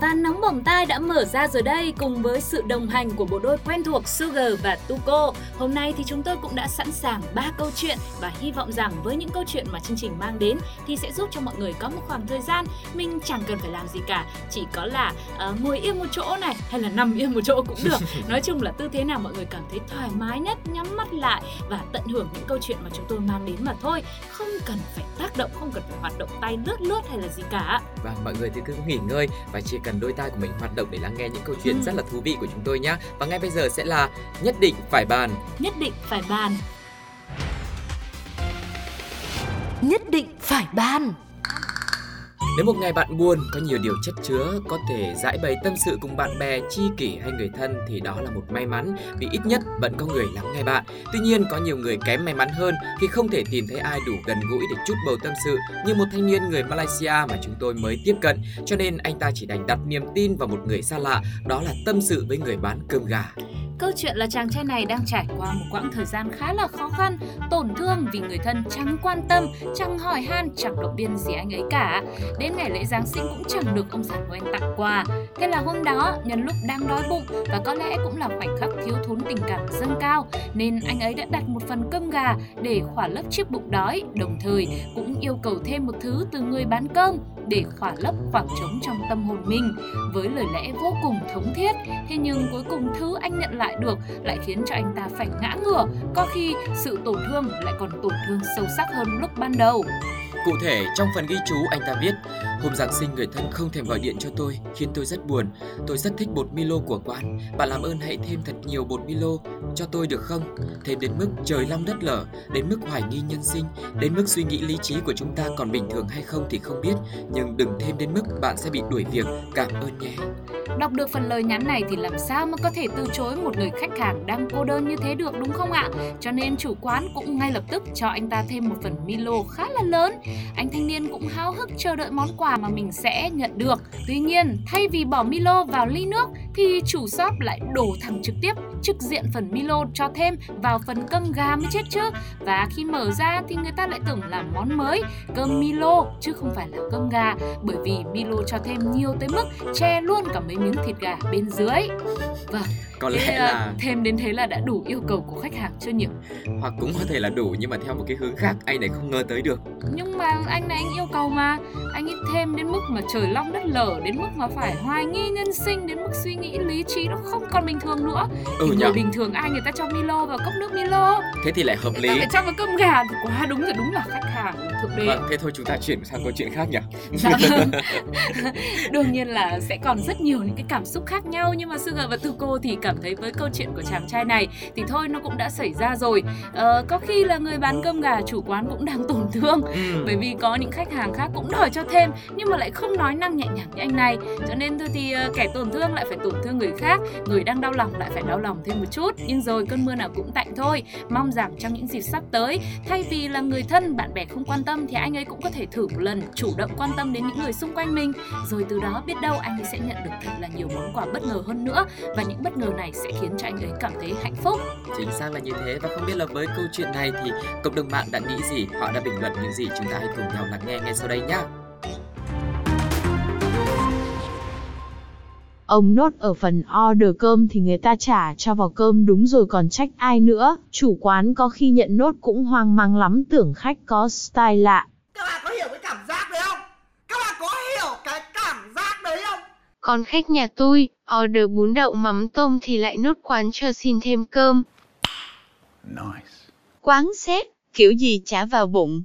Và nóng bỏng tai đã mở ra rồi đây cùng với sự đồng hành của bộ đôi quen thuộc Sugar và Tuko. Hôm nay thì chúng tôi cũng đã sẵn sàng ba câu chuyện và hy vọng rằng với những câu chuyện mà chương trình mang đến thì sẽ giúp cho mọi người có một khoảng thời gian mình chẳng cần phải làm gì cả, chỉ có là uh, ngồi yên một chỗ này hay là nằm yên một chỗ cũng được. Nói chung là tư thế nào mọi người cảm thấy thoải mái nhất, nhắm mắt lại và tận hưởng những câu chuyện mà chúng tôi mang đến mà thôi, không cần phải tác động, không cần phải hoạt động tay lướt lướt hay là gì cả. Và mọi người thì cứ nghỉ ngơi và chỉ cần đôi tai của mình hoạt động để lắng nghe những câu chuyện Ừ. rất là thú vị của chúng tôi nhé. Và ngay bây giờ sẽ là nhất định phải bàn. Nhất định phải bàn. Nhất định phải ban nếu một ngày bạn buồn, có nhiều điều chất chứa, có thể giải bày tâm sự cùng bạn bè, chi kỷ hay người thân thì đó là một may mắn vì ít nhất vẫn có người lắng nghe bạn. Tuy nhiên có nhiều người kém may mắn hơn khi không thể tìm thấy ai đủ gần gũi để chút bầu tâm sự như một thanh niên người Malaysia mà chúng tôi mới tiếp cận. Cho nên anh ta chỉ đành đặt niềm tin vào một người xa lạ, đó là tâm sự với người bán cơm gà. Câu chuyện là chàng trai này đang trải qua một quãng thời gian khá là khó khăn, tổn thương vì người thân chẳng quan tâm, chẳng hỏi han, chẳng động viên gì anh ấy cả. Đến ngày lễ Giáng sinh cũng chẳng được ông già Noel tặng quà. Thế là hôm đó, nhân lúc đang đói bụng và có lẽ cũng là khoảnh khắc thiếu thốn tình cảm dâng cao, nên anh ấy đã đặt một phần cơm gà để khỏa lấp chiếc bụng đói, đồng thời cũng yêu cầu thêm một thứ từ người bán cơm để khỏa lấp khoảng trống trong tâm hồn mình. Với lời lẽ vô cùng thống thiết, thế nhưng cuối cùng thứ anh nhận lại được lại khiến cho anh ta phải ngã ngửa, có khi sự tổn thương lại còn tổn thương sâu sắc hơn lúc ban đầu. Cụ thể, trong phần ghi chú anh ta viết Hôm Giáng sinh người thân không thèm gọi điện cho tôi khiến tôi rất buồn. Tôi rất thích bột Milo của quán. Bạn làm ơn hãy thêm thật nhiều bột Milo cho tôi được không? Thêm đến mức trời long đất lở, đến mức hoài nghi nhân sinh, đến mức suy nghĩ lý trí của chúng ta còn bình thường hay không thì không biết. Nhưng đừng thêm đến mức bạn sẽ bị đuổi việc. Cảm ơn nhé đọc được phần lời nhắn này thì làm sao mà có thể từ chối một người khách hàng đang cô đơn như thế được, đúng không ạ? Cho nên chủ quán cũng ngay lập tức cho anh ta thêm một phần Milo khá là lớn. Anh thanh niên cũng háo hức chờ đợi món quà mà mình sẽ nhận được. Tuy nhiên, thay vì bỏ Milo vào ly nước thì chủ shop lại đổ thẳng trực tiếp trực diện phần Milo cho thêm vào phần cơm gà mới chết chứ. Và khi mở ra thì người ta lại tưởng là món mới cơm Milo chứ không phải là cơm gà. Bởi vì Milo cho thêm nhiều tới mức che luôn cả mấy miếng thịt gà bên dưới. Vâng Có lẽ à, là thêm đến thế là đã đủ yêu cầu của khách hàng chưa nhỉ? Hoặc cũng có thể là đủ nhưng mà theo một cái hướng khác anh này không ngờ tới được. nhưng mà anh này anh yêu cầu mà. Anh ấy thêm đến mức mà trời long đất lở đến mức mà phải hoài nghi nhân sinh đến mức suy nghĩ lý trí nó không còn bình thường nữa. Ừ. Thì nhỉ. người bình thường ai người ta cho Milo vào cốc nước Milo Thế thì lại hợp người ta lý. phải cho vào cơm gà thì quá đúng rồi đúng là khách thượng đế Vâng, thế thôi chúng ta chuyển sang câu chuyện khác nhỉ. Dạ. Đương nhiên là sẽ còn rất nhiều những cái cảm xúc khác nhau nhưng mà Sugar và Tuko thì cảm thấy với câu chuyện của chàng trai này thì thôi nó cũng đã xảy ra rồi. Ờ, có khi là người bán cơm gà chủ quán cũng đang tổn thương Ừ. bởi vì có những khách hàng khác cũng đòi cho thêm nhưng mà lại không nói năng nhẹ nhàng như anh này cho nên thôi thì ờ, kẻ tổn thương lại phải tổn thương người khác người đang đau lòng lại phải đau lòng thêm một chút nhưng rồi cơn mưa nào cũng tạnh thôi mong rằng trong những dịp sắp tới thay vì là người thân bạn bè không quan tâm thì anh ấy cũng có thể thử một lần chủ động quan tâm đến những người xung quanh mình. Rồi từ đó biết đâu anh ấy sẽ nhận được thật là nhiều món quà bất ngờ hơn nữa và những bất ngờ này sẽ khiến cho anh ấy cảm thấy hạnh phúc. Chính xác là như thế. Và không biết là với câu chuyện này thì cộng đồng mạng đã nghĩ gì, họ đã bình luận những gì chúng ta hãy cùng nhau lắng nghe ngay sau đây nhé. Ông nốt ở phần order cơm thì người ta trả cho vào cơm đúng rồi còn trách ai nữa. Chủ quán có khi nhận nốt cũng hoang mang lắm tưởng khách có style lạ. Các bạn có hiểu cái cảm giác đấy không? Các bạn có hiểu cái cảm giác đấy không? Còn khách nhà tôi, order bún đậu mắm tôm thì lại nốt quán cho xin thêm cơm. Quán xét, kiểu gì chả vào bụng.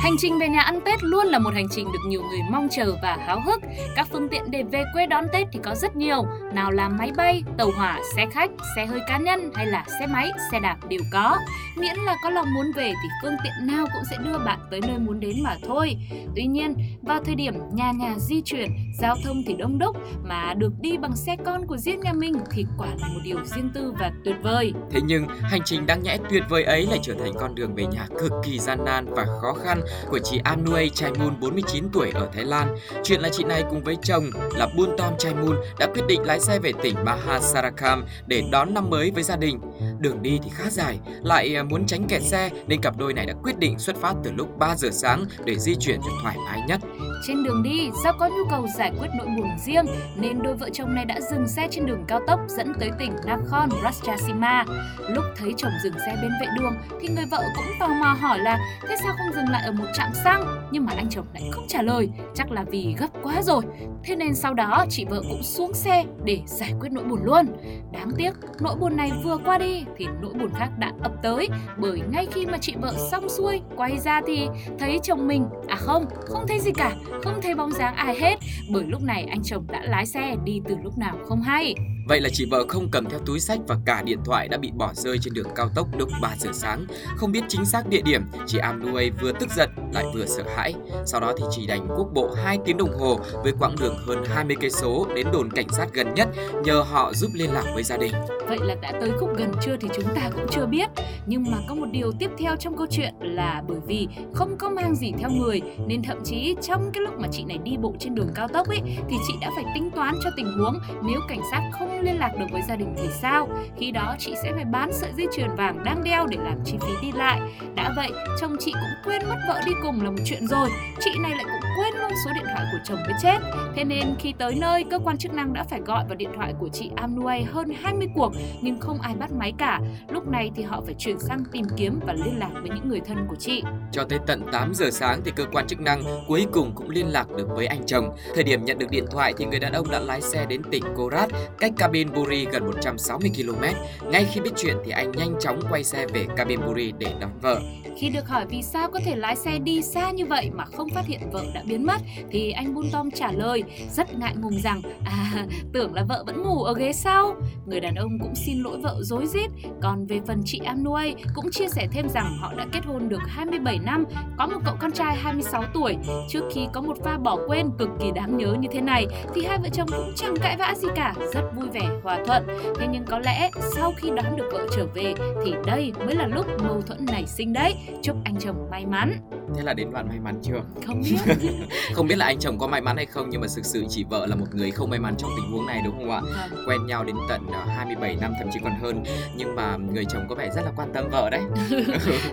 Hành trình về nhà ăn Tết luôn là một hành trình được nhiều người mong chờ và háo hức. Các phương tiện để về quê đón Tết thì có rất nhiều, nào là máy bay, tàu hỏa, xe khách, xe hơi cá nhân hay là xe máy, xe đạp đều có. Miễn là có lòng muốn về thì phương tiện nào cũng sẽ đưa bạn tới nơi muốn đến mà thôi. Tuy nhiên, vào thời điểm nhà nhà di chuyển, giao thông thì đông đúc mà được đi bằng xe con của riêng nhà mình thì quả là một điều riêng tư và tuyệt vời. Thế nhưng, hành trình đáng nhẽ tuyệt vời ấy lại trở thành con đường về nhà cực kỳ gian nan và khó khăn của chị Anuay Chaimun 49 tuổi ở Thái Lan. Chuyện là chị này cùng với chồng là Buntom Chaimun đã quyết định lái xe về tỉnh Mahasarakham để đón năm mới với gia đình. Đường đi thì khá dài, lại à, muốn tránh kẹt xe nên cặp đôi này đã quyết định xuất phát từ lúc 3 giờ sáng để di chuyển cho thoải mái nhất. Trên đường đi, do có nhu cầu giải quyết nỗi buồn riêng nên đôi vợ chồng này đã dừng xe trên đường cao tốc dẫn tới tỉnh Nakhon Ratchasima. Lúc thấy chồng dừng xe bên vệ đường thì người vợ cũng tò mò hỏi là thế sao không dừng lại ở một trạm xăng? Nhưng mà anh chồng lại không trả lời, chắc là vì gấp quá rồi. Thế nên sau đó chị vợ cũng xuống xe để giải quyết nỗi buồn luôn. Đáng tiếc, nỗi buồn này vừa qua đi thì nỗi buồn khác đã ập tới bởi ngay khi mà chị vợ xong xuôi quay ra thì thấy chồng mình à không, không thấy gì cả, không thấy bóng dáng ai hết, bởi lúc này anh chồng đã lái xe đi từ lúc nào không hay. Vậy là chị vợ không cầm theo túi sách và cả điện thoại đã bị bỏ rơi trên đường cao tốc lúc 3 giờ sáng. Không biết chính xác địa điểm, chị Amnuay vừa tức giận lại vừa sợ hãi. Sau đó thì chị đành quốc bộ 2 tiếng đồng hồ với quãng đường hơn 20 cây số đến đồn cảnh sát gần nhất nhờ họ giúp liên lạc với gia đình. Vậy là đã tới khúc gần chưa thì chúng ta cũng chưa biết. Nhưng mà có một điều tiếp theo trong câu chuyện là bởi vì không có mang gì theo người nên thậm chí trong cái lúc mà chị này đi bộ trên đường cao tốc ấy thì chị đã phải tính toán cho tình huống nếu cảnh sát không liên lạc được với gia đình thì sao? Khi đó chị sẽ phải bán sợi dây chuyền vàng đang đeo để làm chi phí đi lại. Đã vậy, chồng chị cũng quên mất vợ đi cùng là một chuyện rồi. Chị này lại cũng quên luôn số điện thoại của chồng với chết. Thế nên khi tới nơi, cơ quan chức năng đã phải gọi vào điện thoại của chị Amnuay hơn 20 cuộc nhưng không ai bắt máy cả. Lúc này thì họ phải chuyển sang tìm kiếm và liên lạc với những người thân của chị. Cho tới tận 8 giờ sáng thì cơ quan chức năng cuối cùng cũng liên lạc được với anh chồng. Thời điểm nhận được điện thoại thì người đàn ông đã lái xe đến tỉnh Korat, cách Cam Buri gần 160 km. Ngay khi biết chuyện thì anh nhanh chóng quay xe về Kabin Buri để đón vợ. Khi được hỏi vì sao có thể lái xe đi xa như vậy mà không phát hiện vợ đã biến mất thì anh Bun Tom trả lời rất ngại ngùng rằng à tưởng là vợ vẫn ngủ ở ghế sau. Người đàn ông cũng xin lỗi vợ dối rít. Còn về phần chị Amnuay cũng chia sẻ thêm rằng họ đã kết hôn được 27 năm, có một cậu con trai 26 tuổi. Trước khi có một pha bỏ quên cực kỳ đáng nhớ như thế này thì hai vợ chồng cũng chẳng cãi vã gì cả, rất vui vẻ hòa thuận. Thế nhưng có lẽ sau khi đón được vợ trở về thì đây mới là lúc mâu thuẫn nảy sinh đấy. Chúc anh chồng may mắn. Thế là đến đoạn may mắn chưa? Không biết. không biết là anh chồng có may mắn hay không nhưng mà thực sự chị vợ là một người không may mắn trong tình huống này đúng không ạ? Vâng. Quen nhau đến tận à, 27 năm thậm chí còn hơn nhưng mà người chồng có vẻ rất là quan tâm vợ đấy.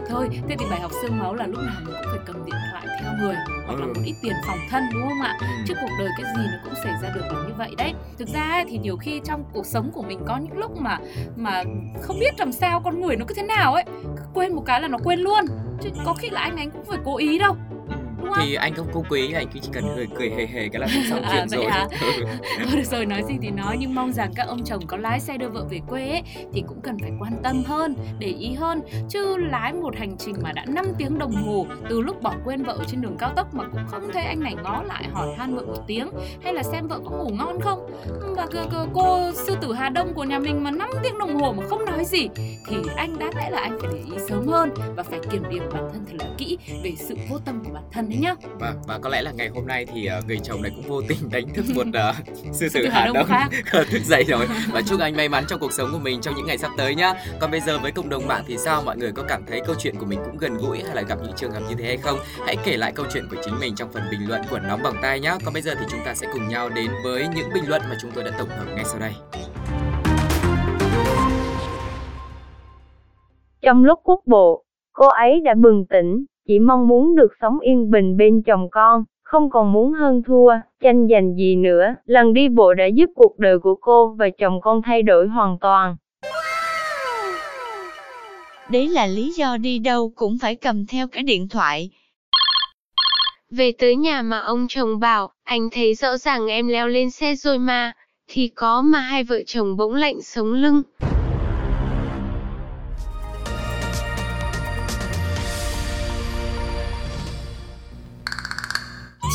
Thôi, thế thì bài học xương máu là lúc nào mình cũng phải cầm điện thoại theo người hoặc là Ừ. một ít tiền phòng thân đúng không ạ? Chứ cuộc đời cái gì nó cũng xảy ra được là như vậy đấy. Thực ra thì nhiều khi trong cuộc sống của mình có những lúc mà mà không biết làm sao con người nó cứ thế nào ấy, quên một cái là nó quên luôn. Chứ có khi là anh ấy cũng phải cố ý đâu. Thì anh không không quý anh chỉ cần cười cười hề hề cái là cũng xong À, chuyện vậy rồi. hả? Thôi được rồi nói gì thì nói nhưng mong rằng các ông chồng có lái xe đưa vợ về quê ấy, thì cũng cần phải quan tâm hơn, để ý hơn. Chứ lái một hành trình mà đã 5 tiếng đồng hồ từ lúc bỏ quên vợ trên đường cao tốc mà cũng không thấy anh này ngó lại hỏi han vợ một tiếng hay là xem vợ có ngủ ngon không? Và cơ, cơ, cô sư tử Hà Đông của nhà mình mà 5 tiếng đồng hồ mà không nói gì thì anh đáng lẽ là anh phải để ý sớm hơn và phải kiểm điểm bản thân thật là kỹ về sự vô tâm của bản thân đấy nhá. Và và có lẽ là ngày hôm nay thì ờ, người chồng này cũng vô tình đánh thức một uh, sư tử Hà Đông thức dậy rồi. Và chúc anh may mắn trong cuộc sống của mình trong những ngày sắp tới nhá. Còn bây giờ với cộng đồng mạng thì sao? Mọi người có cảm thấy câu chuyện của mình cũng gần gũi hay là gặp những trường hợp như thế hay không? Hãy kể lại câu chuyện của chính mình trong phần bình luận của nóng bằng tay nhá. Còn bây giờ thì chúng ta sẽ cùng nhau đến với những bình luận mà chúng tôi đã tổng hợp ngay sau đây. Trong lúc quốc bộ, cô ấy đã bừng tỉnh, chỉ mong muốn được sống yên bình bên chồng con, không còn muốn hơn thua, tranh giành gì nữa. Lần đi bộ đã giúp cuộc đời của cô và chồng con thay đổi hoàn toàn. Đấy là lý do đi đâu cũng phải cầm theo cái điện thoại. Về tới nhà mà ông chồng bảo, anh thấy rõ ràng em leo lên xe rồi mà, thì có mà hai vợ chồng bỗng lạnh sống lưng.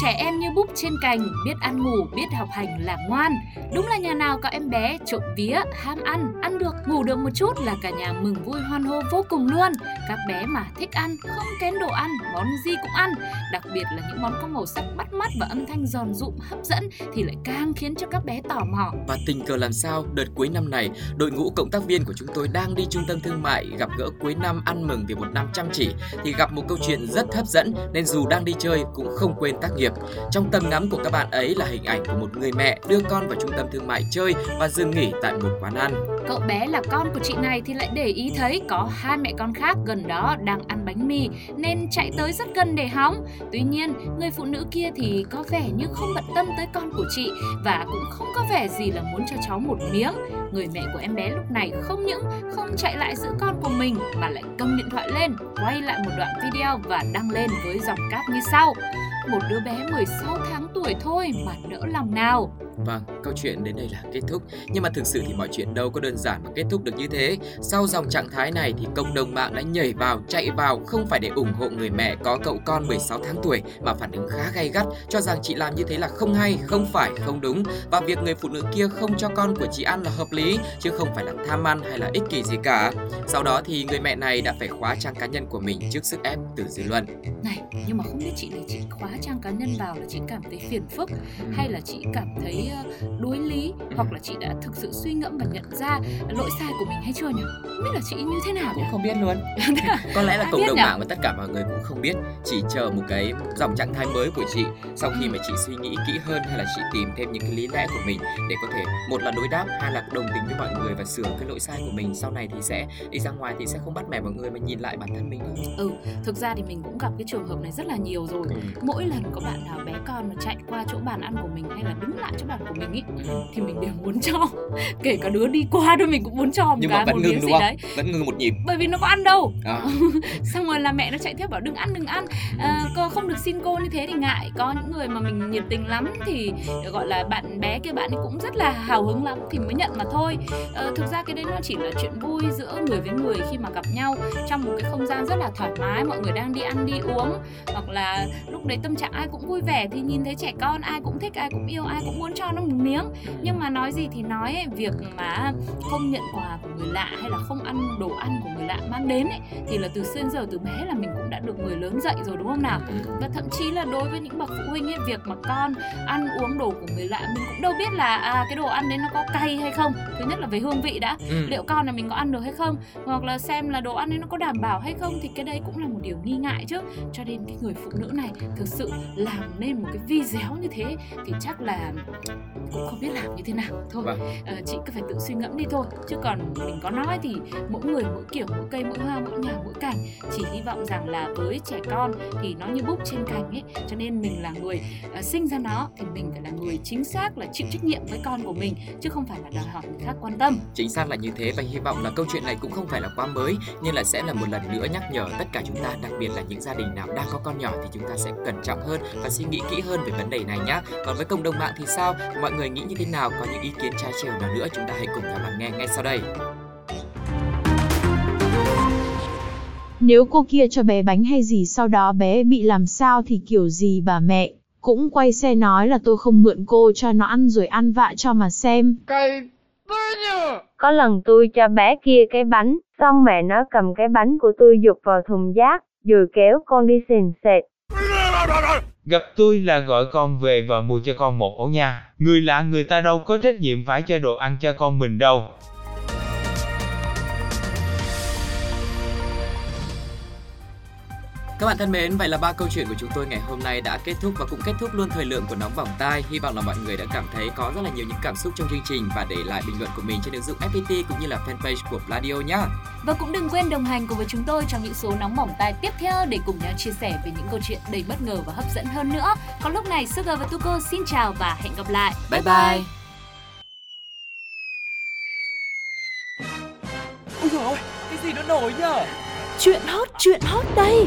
Trẻ em như búp trên cành, biết ăn ngủ, biết học hành là ngoan. Đúng là nhà nào có em bé trộm vía, ham ăn, ăn được, ngủ được một chút là cả nhà mừng vui hoan hô vô cùng luôn. Các bé mà thích ăn, không kén đồ ăn, món gì cũng ăn. Đặc biệt là những món có màu sắc bắt mắt và âm thanh giòn rụm hấp dẫn thì lại càng khiến cho các bé tò mò. Và tình cờ làm sao, đợt cuối năm này, đội ngũ cộng tác viên của chúng tôi đang đi trung tâm thương mại gặp gỡ cuối năm ăn mừng vì một năm chăm chỉ thì gặp một câu chuyện rất hấp dẫn nên dù đang đi chơi cũng không quên tác nghiệp. Trong tầm ngắm của các bạn ấy là hình ảnh của một người mẹ đưa con vào trung tâm thương mại chơi và dừng nghỉ tại một quán ăn. Cậu bé là con của chị này thì lại để ý thấy có hai mẹ con khác gần đó đang ăn bánh mì nên chạy tới rất gần để hóng. Tuy nhiên, người phụ nữ kia thì có vẻ như không bận tâm tới con của chị và cũng không có vẻ gì là muốn cho cháu một miếng. Người mẹ của em bé lúc này không những không chạy lại giữ con của mình mà lại cầm điện thoại lên, quay lại một đoạn video và đăng lên với dòng cáp như sau. Một đứa bé 16 tháng tuổi thôi mà nỡ lòng nào. Vâng, câu chuyện đến đây là kết thúc. Nhưng mà thực sự thì mọi chuyện đâu có đơn giản mà kết thúc được như thế. Sau dòng trạng thái này thì cộng đồng mạng đã nhảy vào, chạy vào không phải để ủng hộ người mẹ có cậu con 16 tháng tuổi mà phản ứng khá gay gắt cho rằng chị làm như thế là không hay, không phải, không đúng và việc người phụ nữ kia không cho con của chị ăn là hợp lý chứ không phải là tham ăn hay là ích kỷ gì cả. Sau đó thì người mẹ này đã phải khóa trang cá nhân của mình trước sức ép từ dư luận. Này, nhưng mà không biết chị này chị khóa trang cá nhân vào là chị cảm thấy phiền phức hay là chị cảm thấy ờ, đối lý hoặc là chị đã thực sự suy ngẫm và nhận ra lỗi sai của mình hay chưa nhỉ? Không biết là chị như thế nào Cũng nhỉ? không biết luôn. Có lẽ là Ai cộng đồng nhỉ? mạng và tất cả mọi người cũng không biết Chỉ chờ một cái dòng trạng thái mới của chị Sau khi mà chị suy nghĩ kỹ hơn hay là chị tìm thêm những cái lý lẽ của mình Để có thể một là đối đáp hai là đồng tình với mọi người và sửa cái lỗi sai của mình Sau này thì sẽ đi ra ngoài thì sẽ không bắt mẻ mọi người mà nhìn lại bản thân mình thôi Ừ, thực ra thì mình cũng gặp cái trường hợp này rất là nhiều rồi. Mỗi lần có bạn nào bé con mà chạy qua chỗ bàn ăn của mình hay là đứng lại chỗ bàn của mình ý thì mình đều muốn cho. Kể cả đứa đi qua thôi mình cũng muốn cho một Nhưng cái mà vẫn một ngưng đúng gì không? đấy. Vẫn ngưng một nhịp Bởi vì nó có ăn đâu. à. xong rồi là mẹ nó chạy theo bảo đừng ăn đừng ăn à, cô không được xin cô như thế thì ngại có những người mà mình nhiệt tình lắm thì gọi là bạn bé kia bạn ấy cũng rất là hào hứng lắm thì mới nhận mà thôi à, thực ra cái đấy nó chỉ là chuyện vui giữa người với người khi mà gặp nhau trong một cái không gian rất là thoải mái mọi người đang đi ăn đi uống hoặc là lúc đấy tâm trạng ai cũng vui vẻ thì nhìn thấy trẻ con ai cũng thích ai cũng yêu ai cũng muốn cho nó một miếng. Nhưng mà nói gì thì nói ấy, việc mà không nhận quà của người lạ hay là không ăn đồ ăn của người lạ mang đến ấy, thì là từ xưa đến giờ từ bé là mình cũng đã được người lớn dạy rồi đúng không nào? Và thậm chí là đối với những bậc phụ huynh ấy việc mà con ăn uống đồ của người lạ mình cũng đâu biết là à, cái đồ ăn đấy nó có cay hay không. Thứ nhất là về hương vị đã. Ừ. liệu con là mình có ăn được hay không? Hoặc là xem là đồ ăn đấy nó có đảm bảo hay không thì cái đấy cũng là một điều nghi ngại chứ. Cho nên cái người phụ nữ này thực sự làm nên một cái video như thế thì chắc là cũng không biết làm như thế nào thôi Vâng. ờ, chị cứ phải tự suy ngẫm đi thôi chứ còn mình có nói thì mỗi người mỗi kiểu mỗi cây mỗi hoa mỗi nhà mỗi cảnh chỉ hy vọng rằng là với trẻ con thì nó như búp trên cành ấy cho nên mình là người ờ, sinh ra nó thì mình phải là người chính xác là chịu trách nhiệm với con của mình chứ không phải là đòi hỏi người khác quan tâm Chính xác là như thế và hy vọng là câu chuyện này cũng không phải là quá mới nhưng là sẽ là một lần nữa nhắc nhở tất cả chúng ta đặc biệt là những gia đình nào đang có con nhỏ thì chúng ta sẽ cẩn trọng hơn và suy nghĩ kỹ hơn về vấn đề này nhé. Còn với cộng đồng mạng thì sao? Mọi người nghĩ như thế nào? Có những ý kiến trái chiều nào nữa chúng ta hãy cùng nhau lắng nghe ngay sau đây. Nếu cô kia cho bé bánh hay gì sau đó bé bị làm sao thì kiểu gì bà mẹ cũng quay xe nói là tôi không mượn cô cho nó ăn rồi ăn vạ cho mà xem. Có lần tôi cho bé kia cái bánh, xong mẹ nó cầm cái bánh của tôi dục vào thùng rác, rồi kéo con đi sền sệt. Gặp tôi là gọi con về và mua cho con một ổ nha. Người lạ người ta đâu có trách nhiệm phải cho đồ ăn cho con mình đâu. Các bạn thân mến, vậy là ba câu chuyện của chúng tôi ngày hôm nay đã kết thúc và cũng kết thúc luôn thời lượng của Nóng Bỏng Tai. Hy vọng là mọi người đã cảm thấy có rất là nhiều những cảm xúc trong chương trình và để lại bình luận của mình trên ứng dụng FPT cũng như là fanpage của Pladio nhé. Và cũng đừng quên đồng hành cùng với chúng tôi trong những số nóng bỏng tai tiếp theo để cùng nhau chia sẻ về những câu chuyện đầy bất ngờ và hấp dẫn hơn nữa. Còn lúc này Sugar và Tuko xin chào và hẹn gặp lại. Bye bye. Ôi dồi ôi, cái gì nó nổi nhở? Chuyện hot, chuyện hot đây